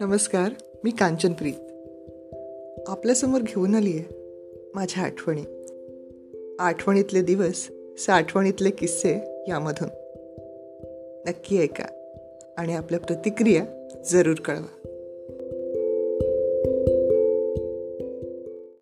नमस्कार मी कांचनप्रीत. आपल्यासमोर घेऊन आली आहे माझ्या आठवणी. आठवणीतले दिवस साठवणीतले किस्से यामधून. नक्की ऐका आणि आपल्या प्रतिक्रिया जरूर कळवा.